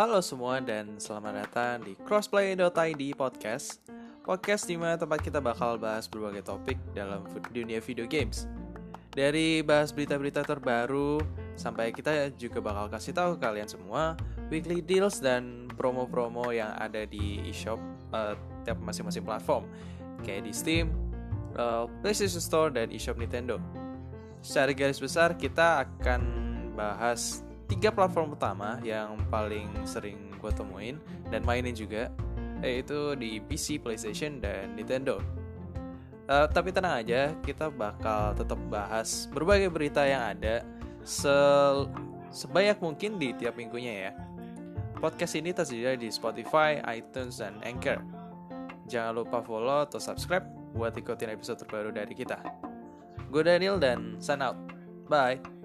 Halo semua dan selamat datang di Crossplay.id Podcast. Podcast di mana tempat kita bakal bahas berbagai topik dalam dunia video games. Dari bahas berita-berita terbaru Sampai kita juga bakal kasih tahu ke kalian semua Weekly deals dan promo-promo yang ada di eShop uh, Tiap masing-masing platform. Kayak di Steam, uh, PlayStation Store, dan eShop Nintendo. Secara garis besar kita akan bahas tiga platform utama yang paling sering gue temuin dan mainin juga yaitu di PC, PlayStation, dan Nintendo. Uh, tapi tenang aja, kita bakal tetap bahas berbagai berita yang ada se sebanyak mungkin di tiap minggunya ya. Podcast ini tersedia di Spotify, iTunes, dan Anchor. Jangan lupa follow atau subscribe buat ikutin episode terbaru dari kita. Gue Daniel dan sign out. Bye.